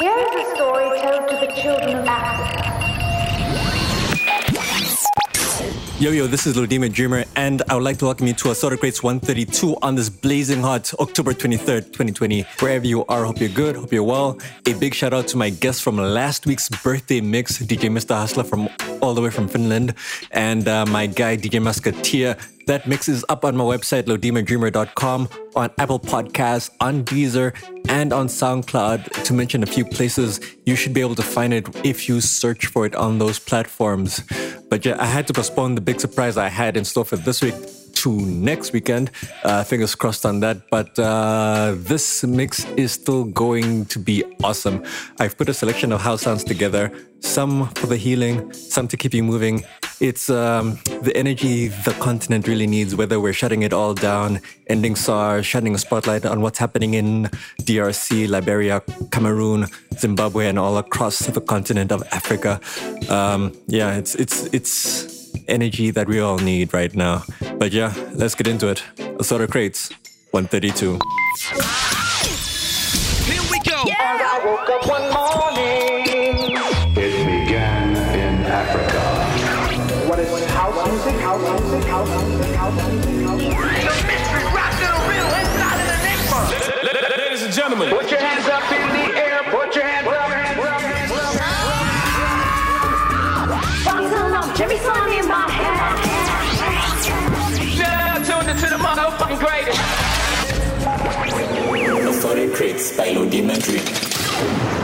Where is story told to the children of Africa? Yo, yo, this is Lodima Dreamer, and I would like to welcome you to Assorted Crates 132 on this blazing hot October 23rd, 2020. Wherever you are, hope you're good, hope you're well. A big shout out to my guest from last week's birthday mix, DJ Mr. Hustler from all the way from Finland, and uh, my guy, DJ Musketeer. That mix is up on my website, lodimadreamer.com, on Apple Podcasts, on Deezer, and on SoundCloud, to mention a few places. You should be able to find it if you search for it on those platforms. But yeah, I had to postpone the big surprise I had in store for this week to next weekend. Uh, fingers crossed on that. But uh, this mix is still going to be awesome. I've put a selection of house sounds together, some for the healing, some to keep you moving. It's um, the energy the continent really needs, whether we're shutting it all down, ending SARS, shining a spotlight on what's happening in DRC, Liberia, Cameroon, Zimbabwe, and all across the continent of Africa. Um, yeah, it's it's it's energy that we all need right now. But yeah, let's get into it. Assorted Crates 132. Gentlemen, Put your hands up in the air. Put your hands up. Jimmy Song in my head. Now tuned into the motherfucking greatest. Assorted Crates by Lodimetry. Thank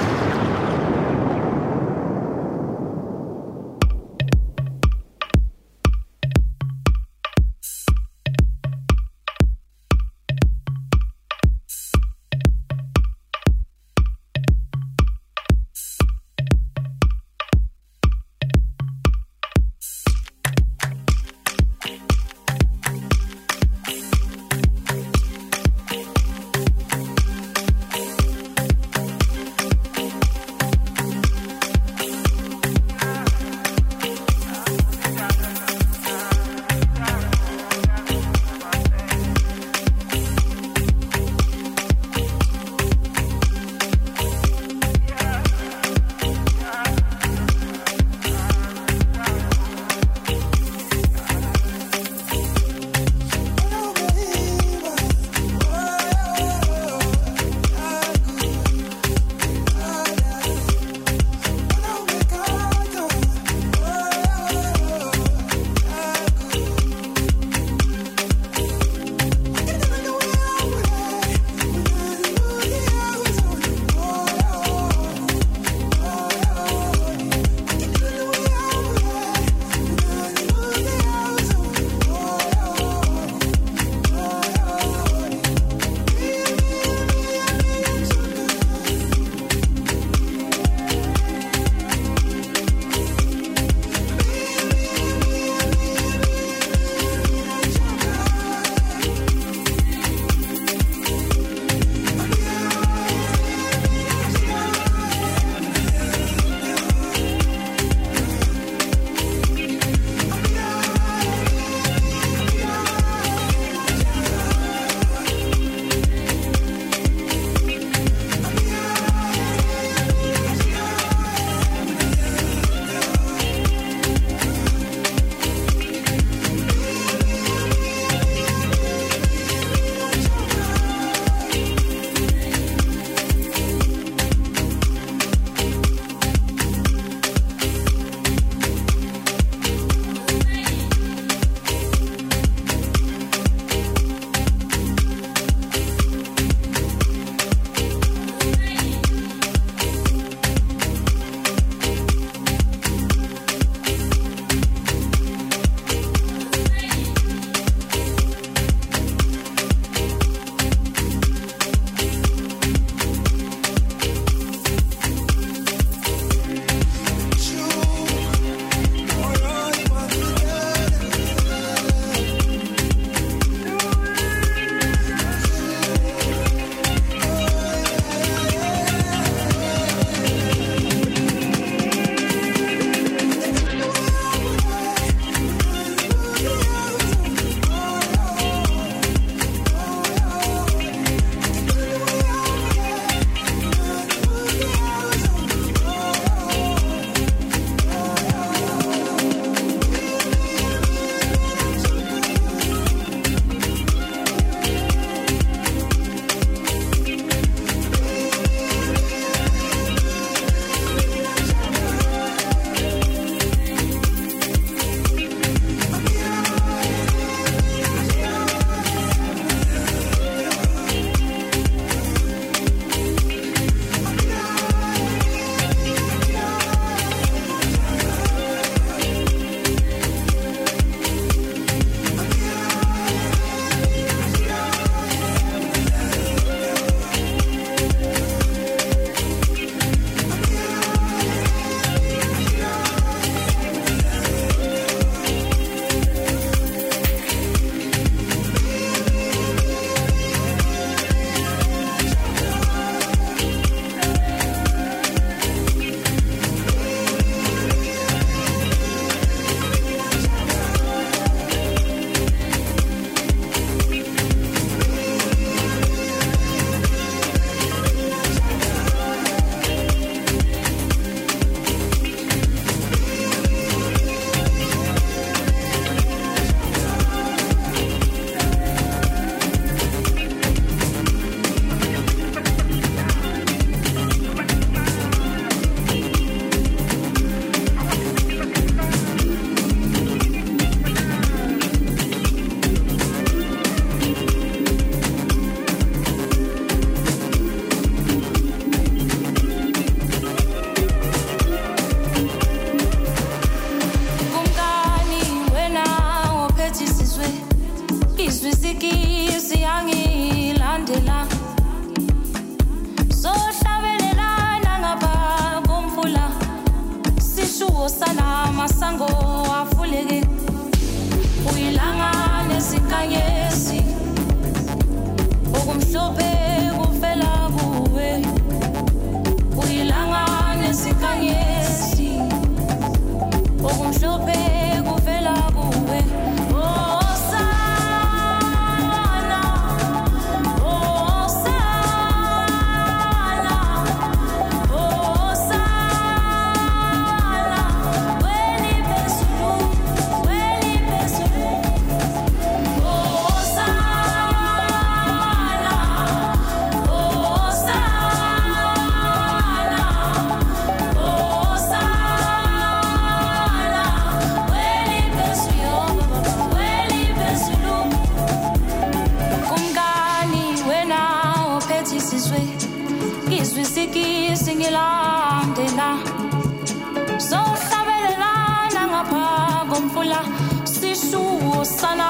sishuo sana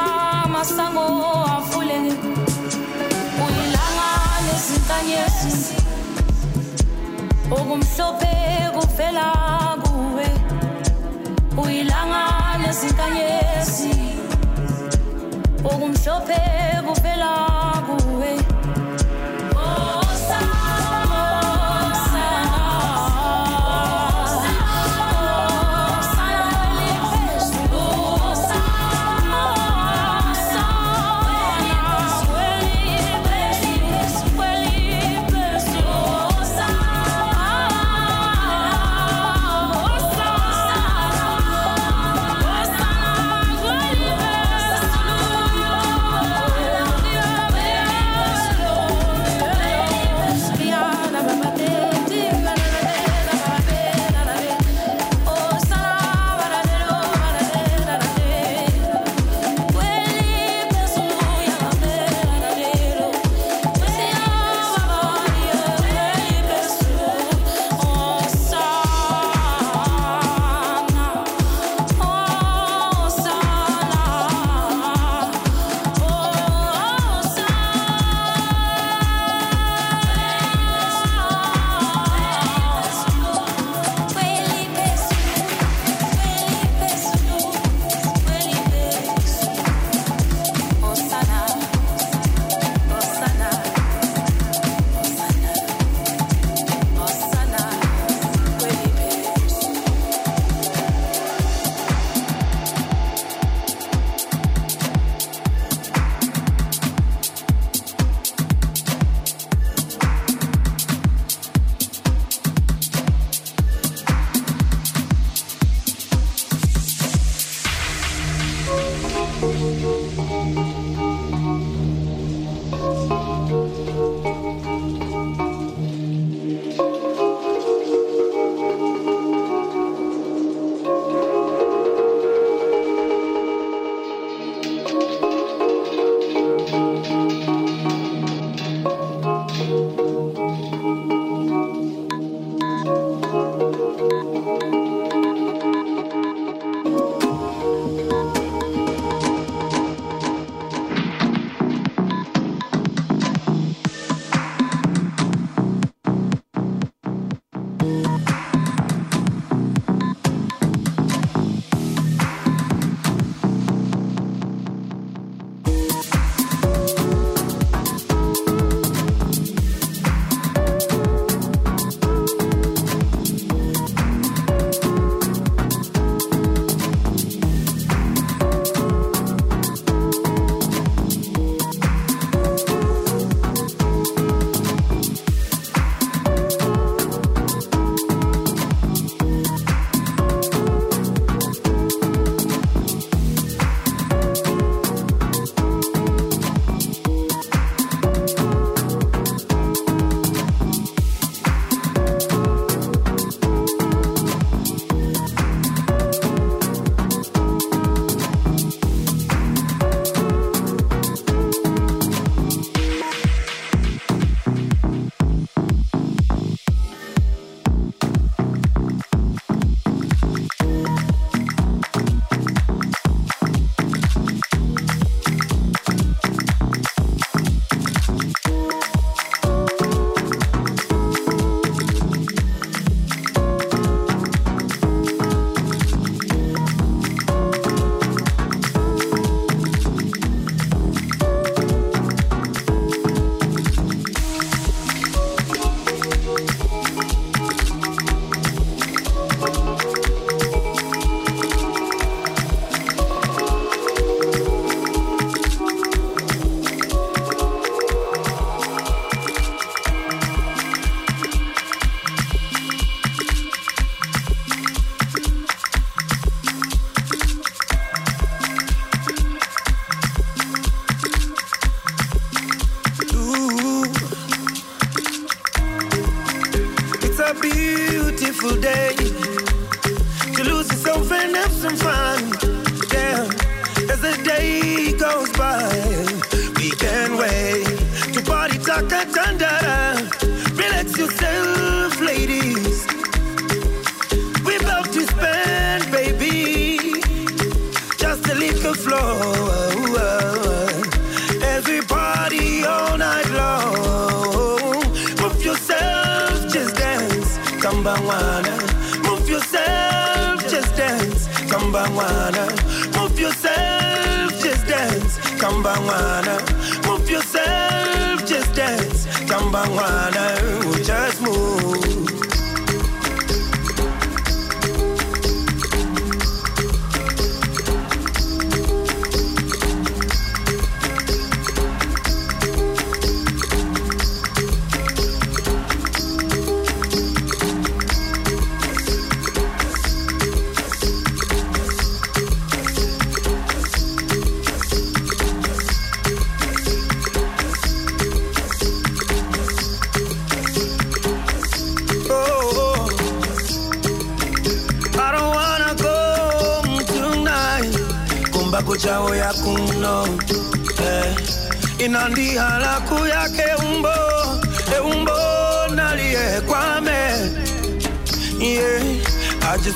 masango avuleke uyilanga nezinkanyezi okumhlophe kuvela kuwe. Uyilanga nezinkanyezi okumhlophe kuvela kuwe.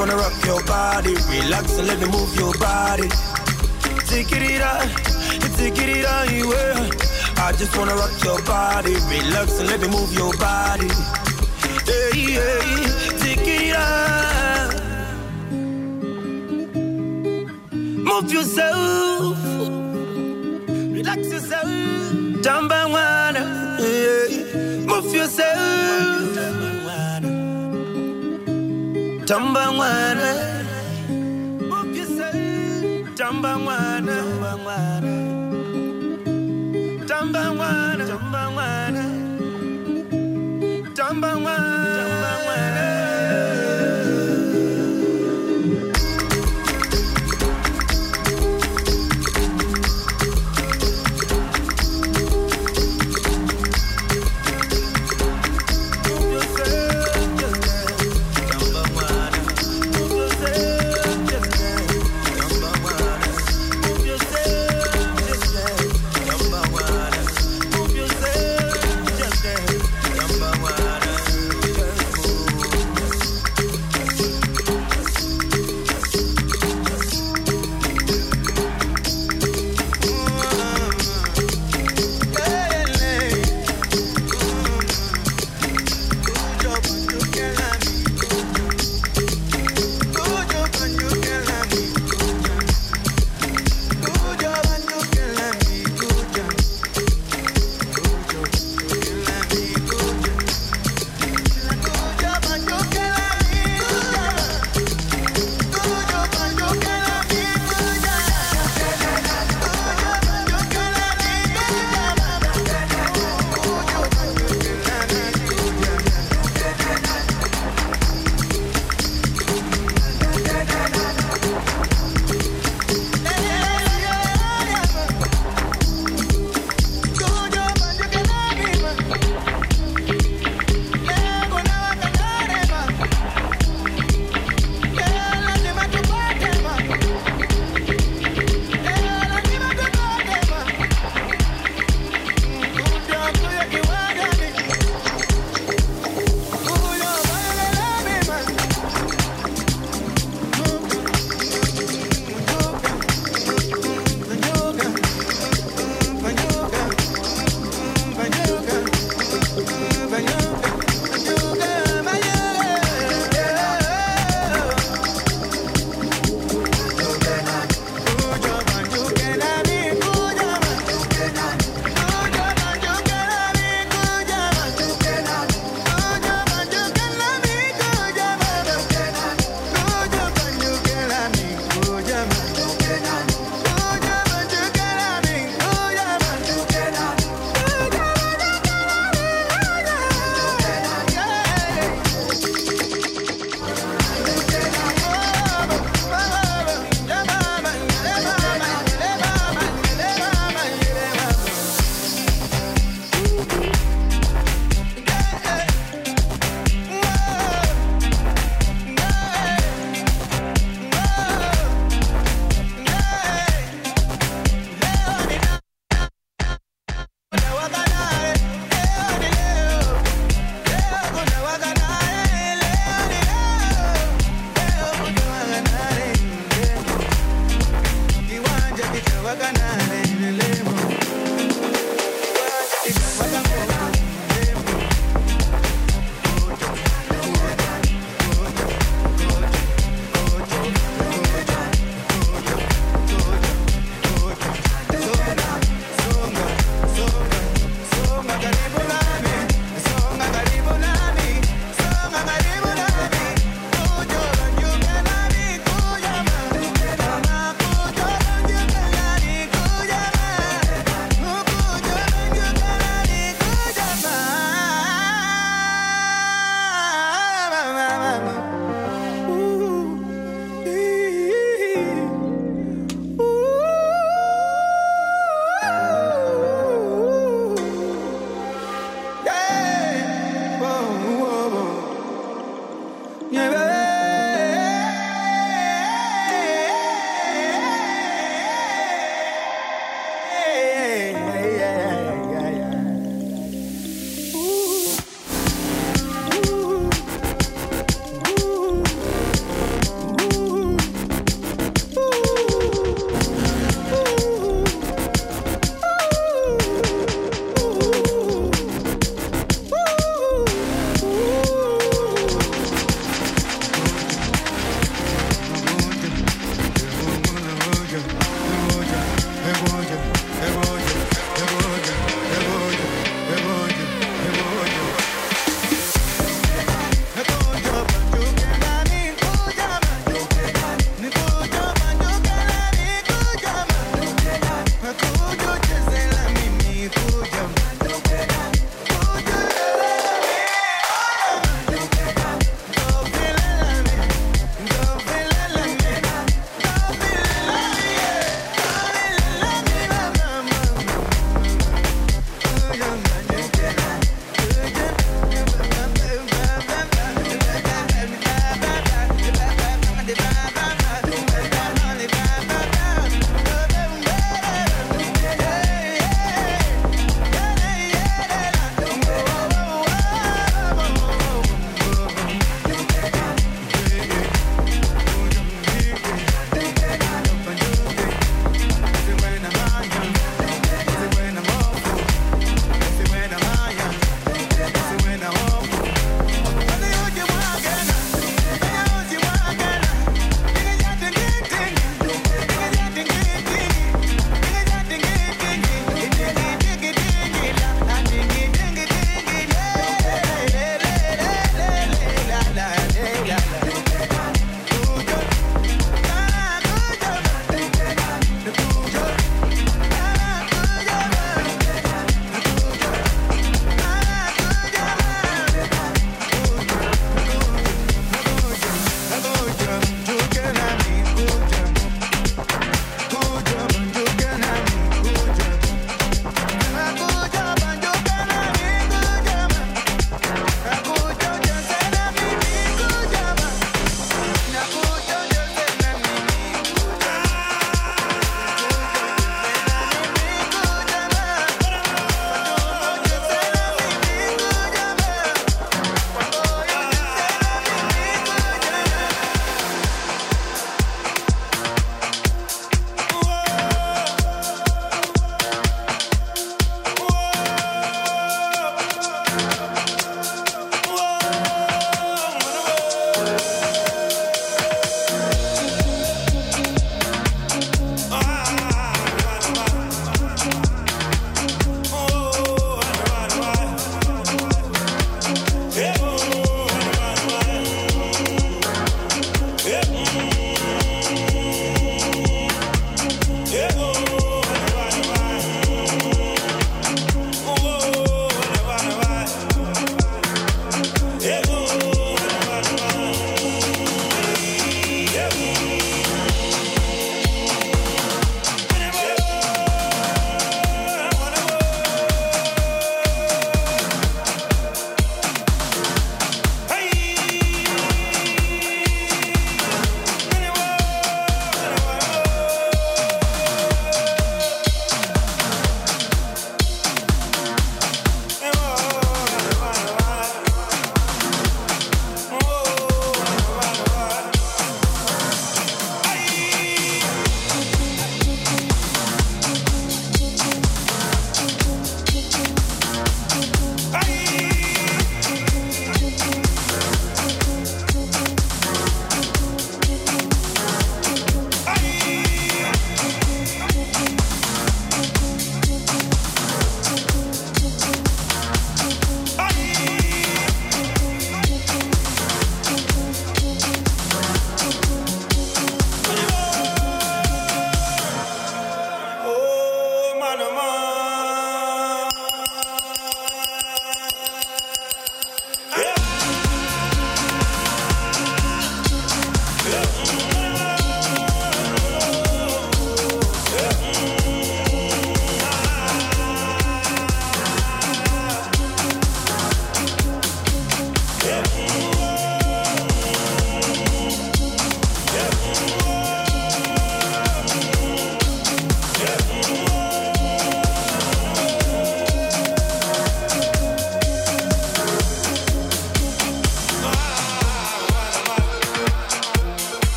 wanna rock your body. Relax and let me move your body. Take it it out, take it out, yeah. I just wanna rock your body. Relax and let me move your body. Hey, hey, take it out. Move yourself. Relax yourself. Jump and wanna. Yeah. Move yourself. Tamba ngwana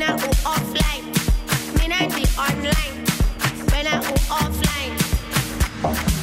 When I er go offline, me not er be online. When I er go offline.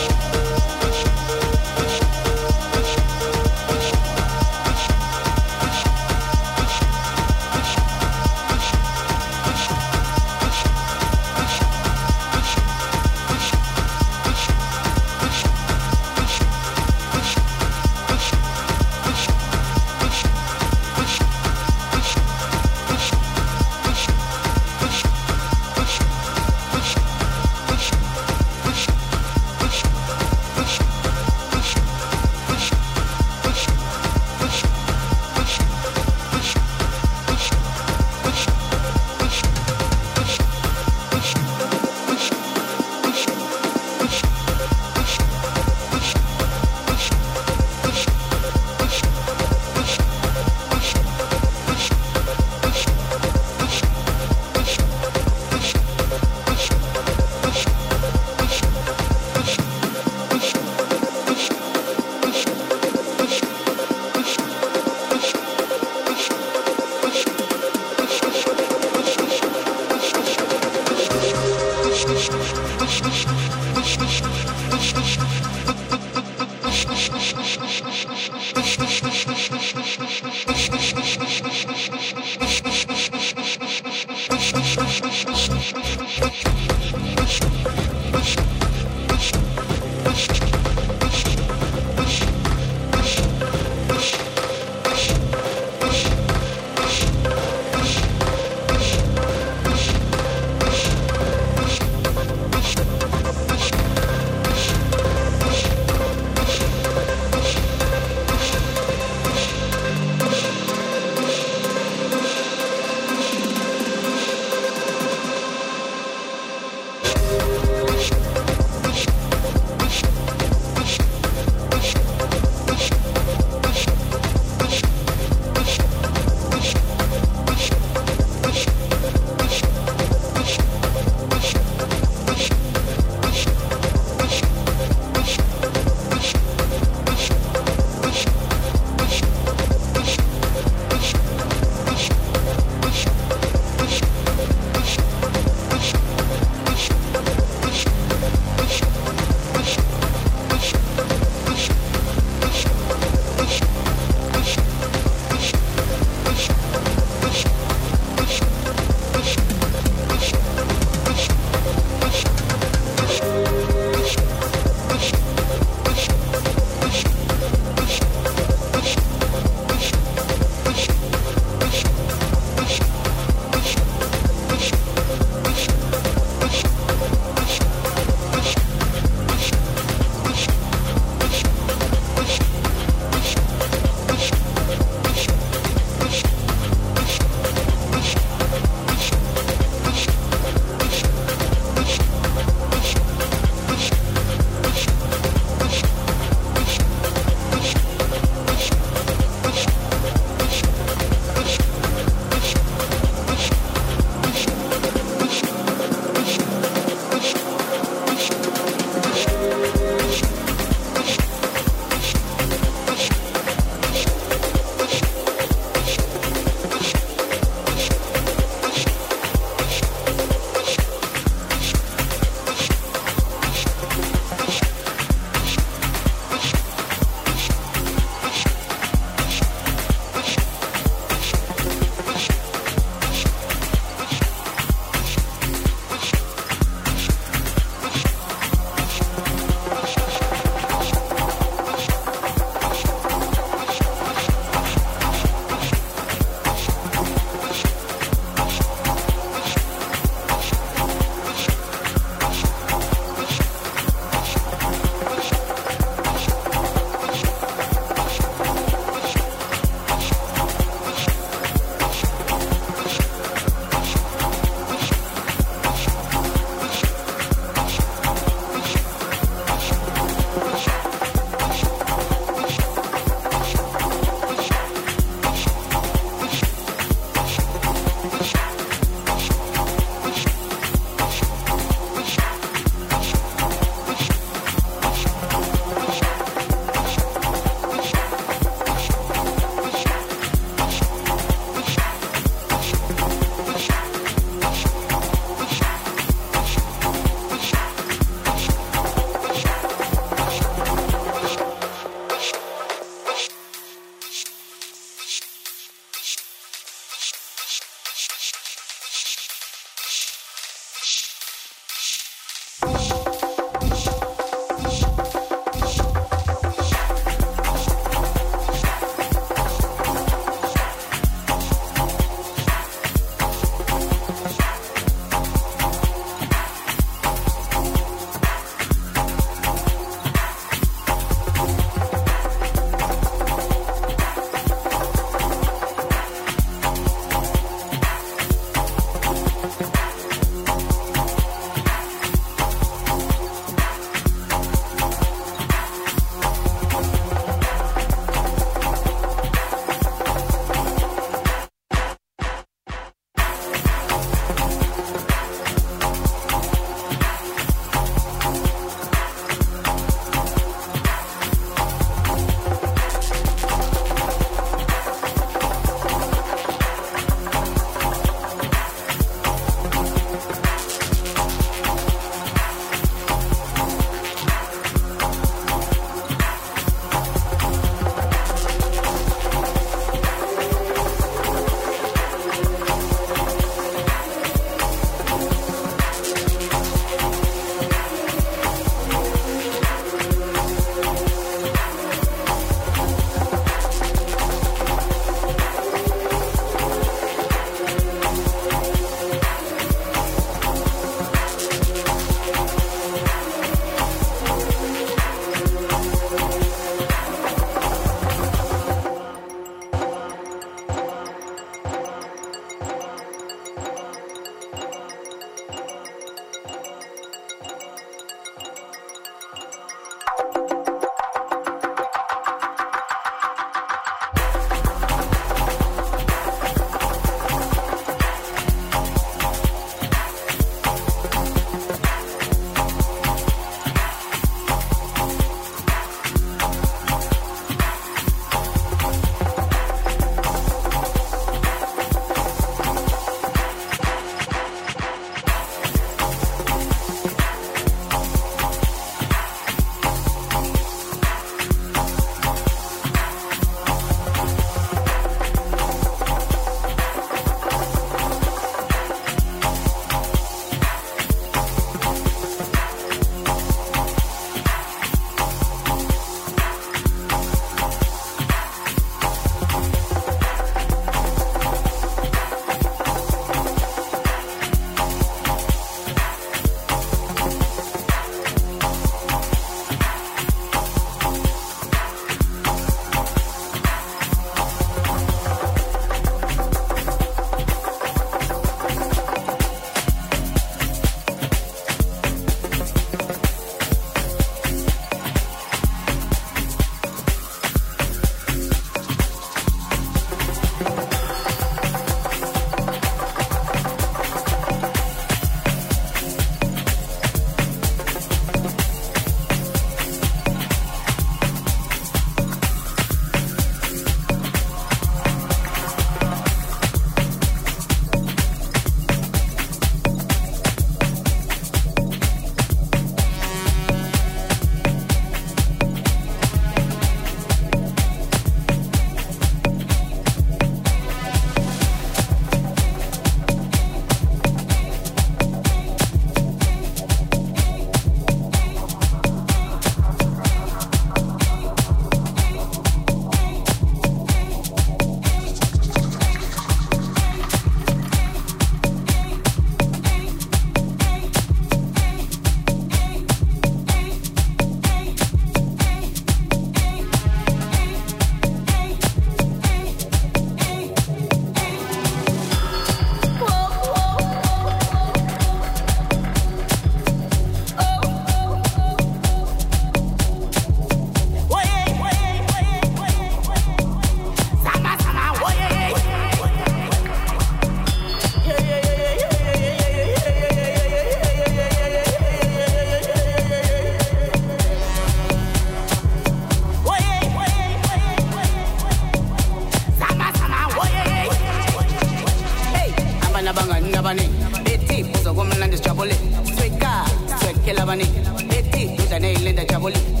che lavani, e ti tu da nelle da cavoli.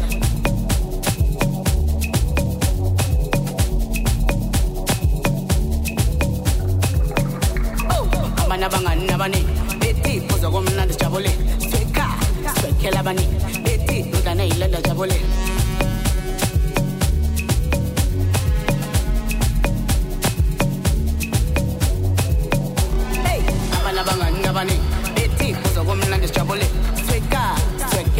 Nabangani nabani, beti pozo gomna da cavoli, sweka, sweke lavani, beti da nelle da cavoli.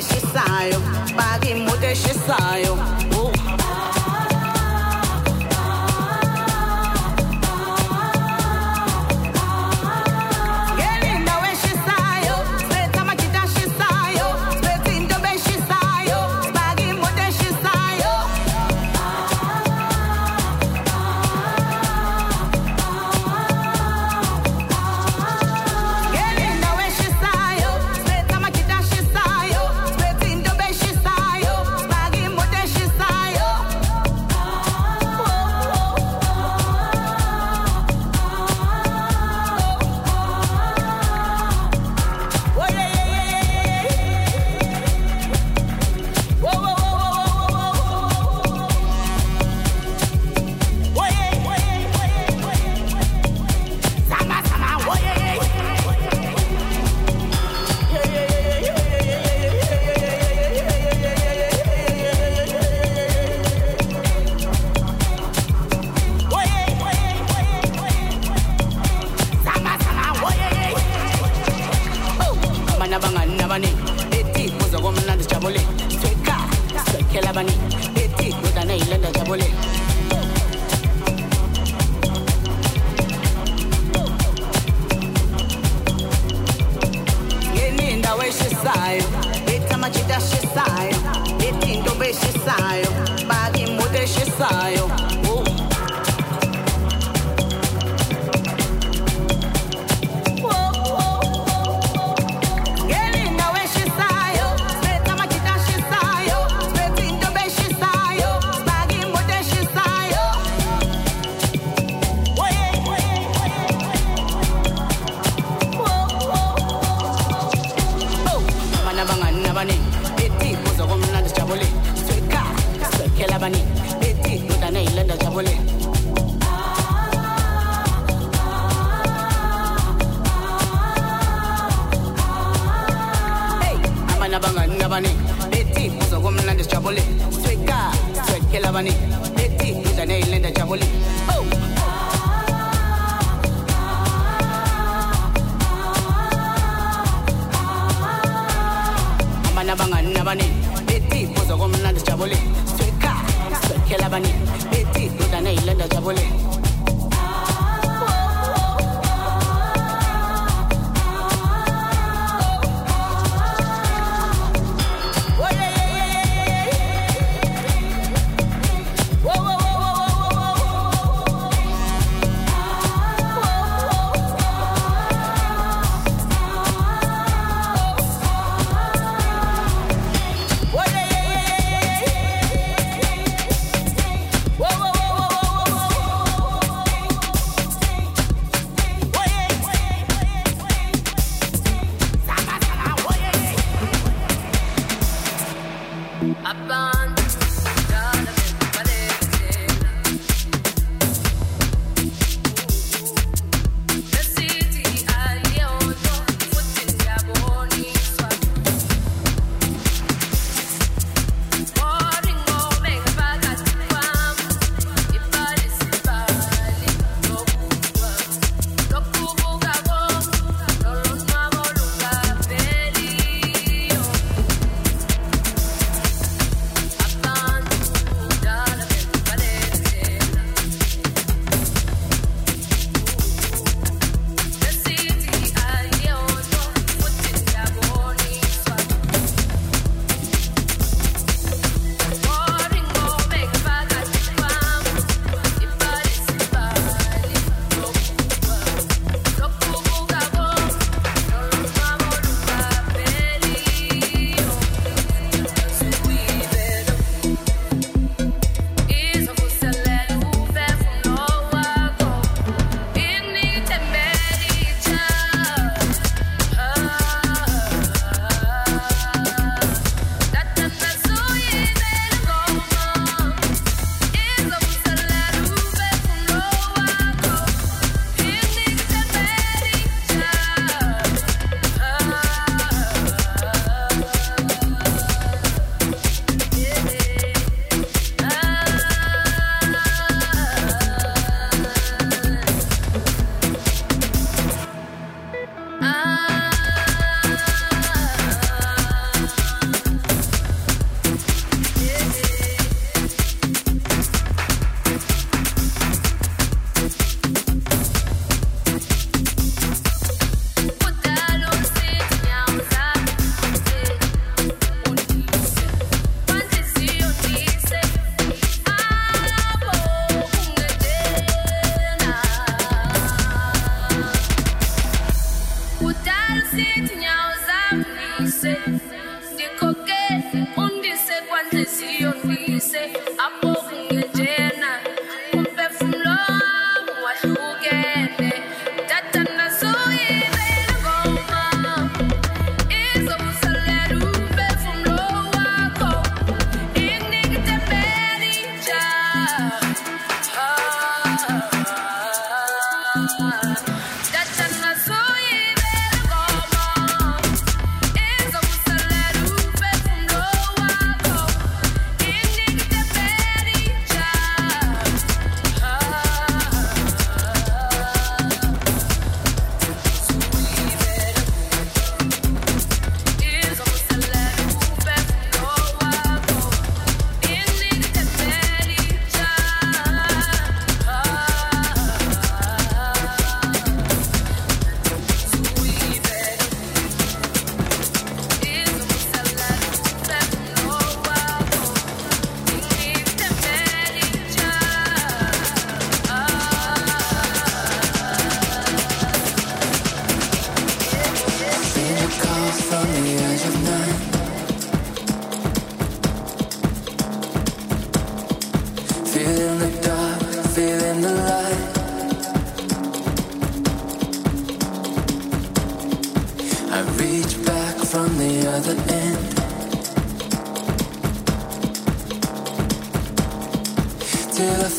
și saiu, baghi mute și saiu.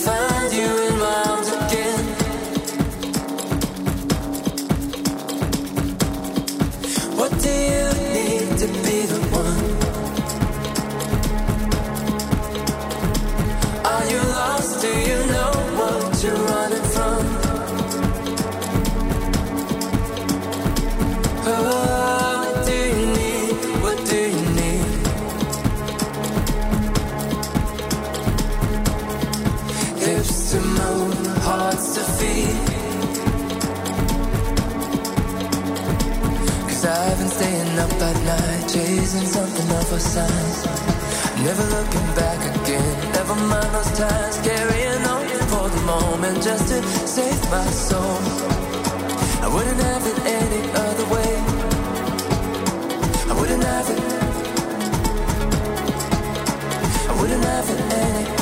find you chasing something of a sign. Never looking back again. Never mind those times. Carrying on for the moment just to save my soul. I wouldn't have it any other way. I wouldn't have it. I wouldn't have it any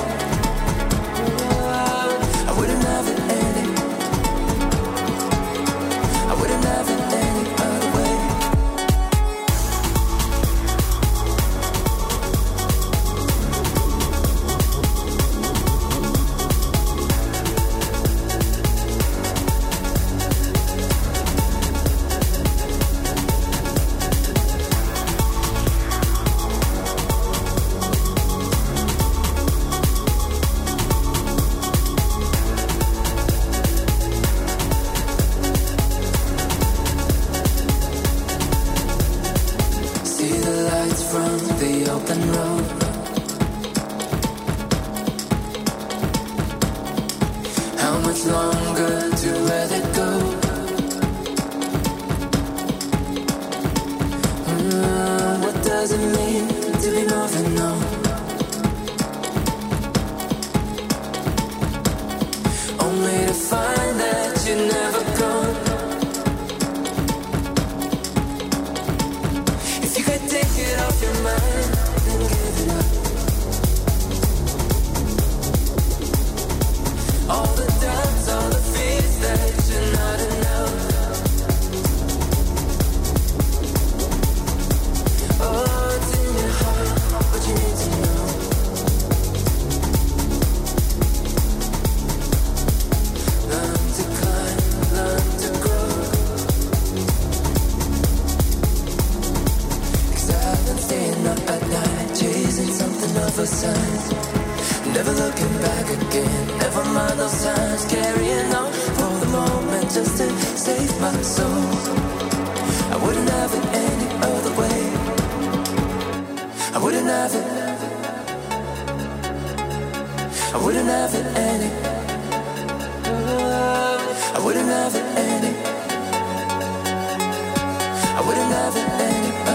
signs. Never looking back again. Never mind those signs. Carrying on for the moment just to save my soul. I wouldn't have it any other way. I wouldn't have it. I wouldn't have it any. I wouldn't have it any. I wouldn't have it any.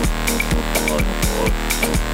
Oh, oh, oh, oh.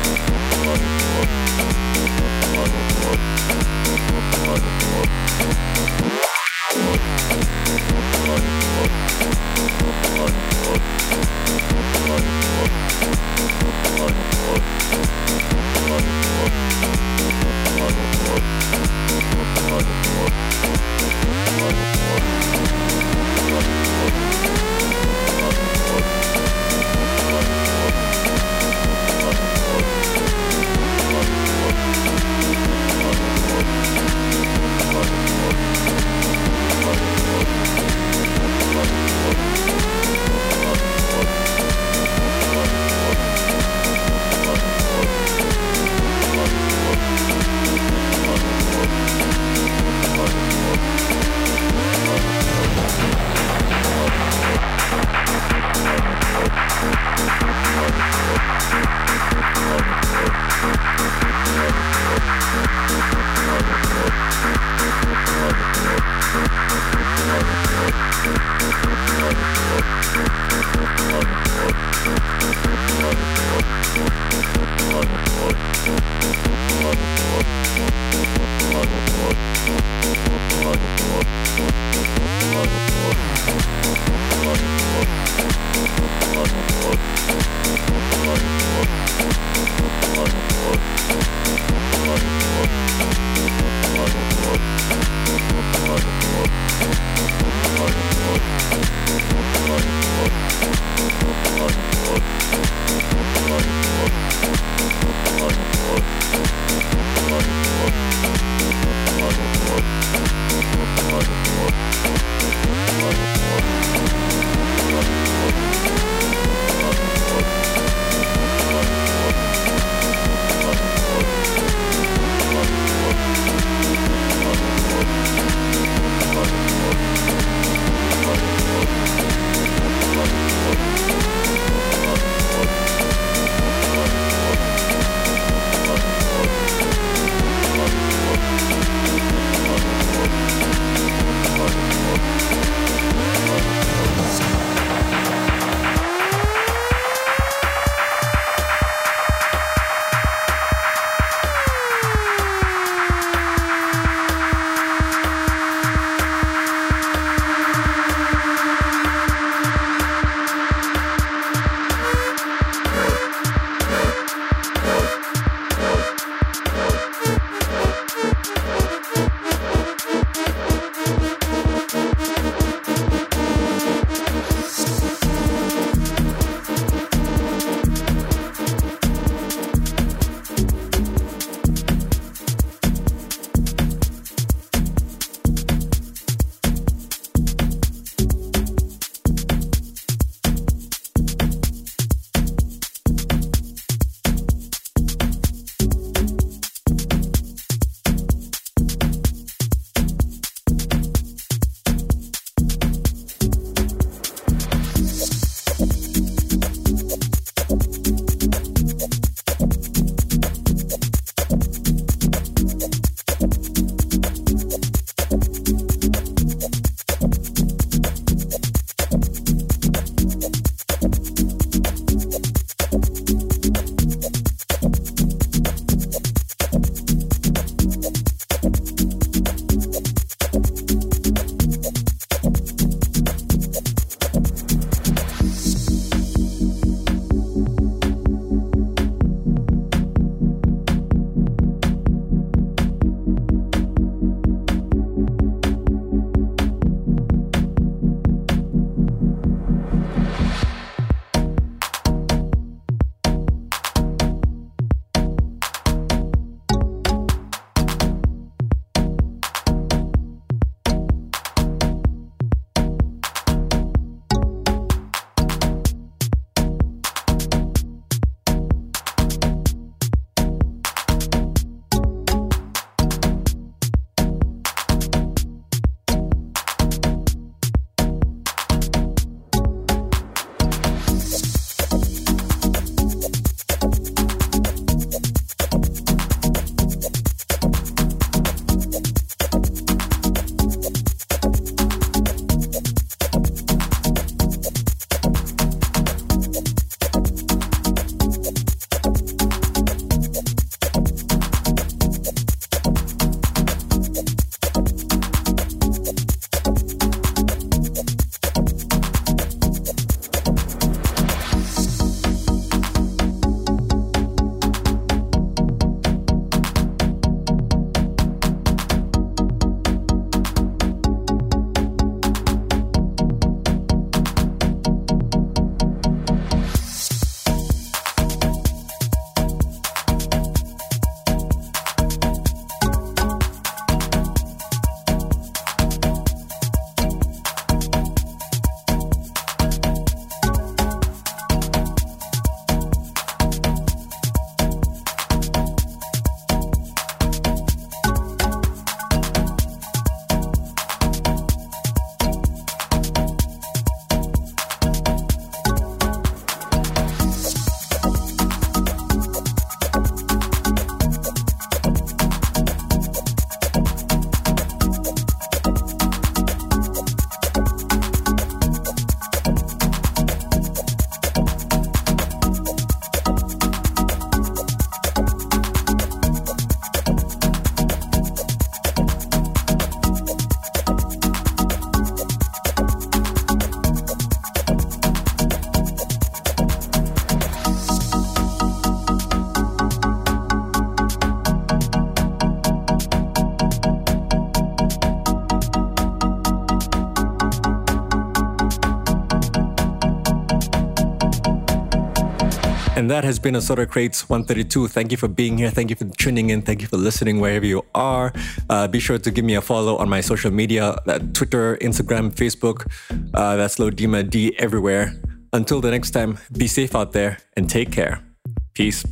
And that has been a Soda Crates 132. Thank you for being here. Thank you for tuning in. Thank you for listening wherever you are. Uh, be sure to give me a follow on my social media uh, Twitter, Instagram, Facebook. Uh, that's Lodima D everywhere. Until the next time, be safe out there and take care. Peace.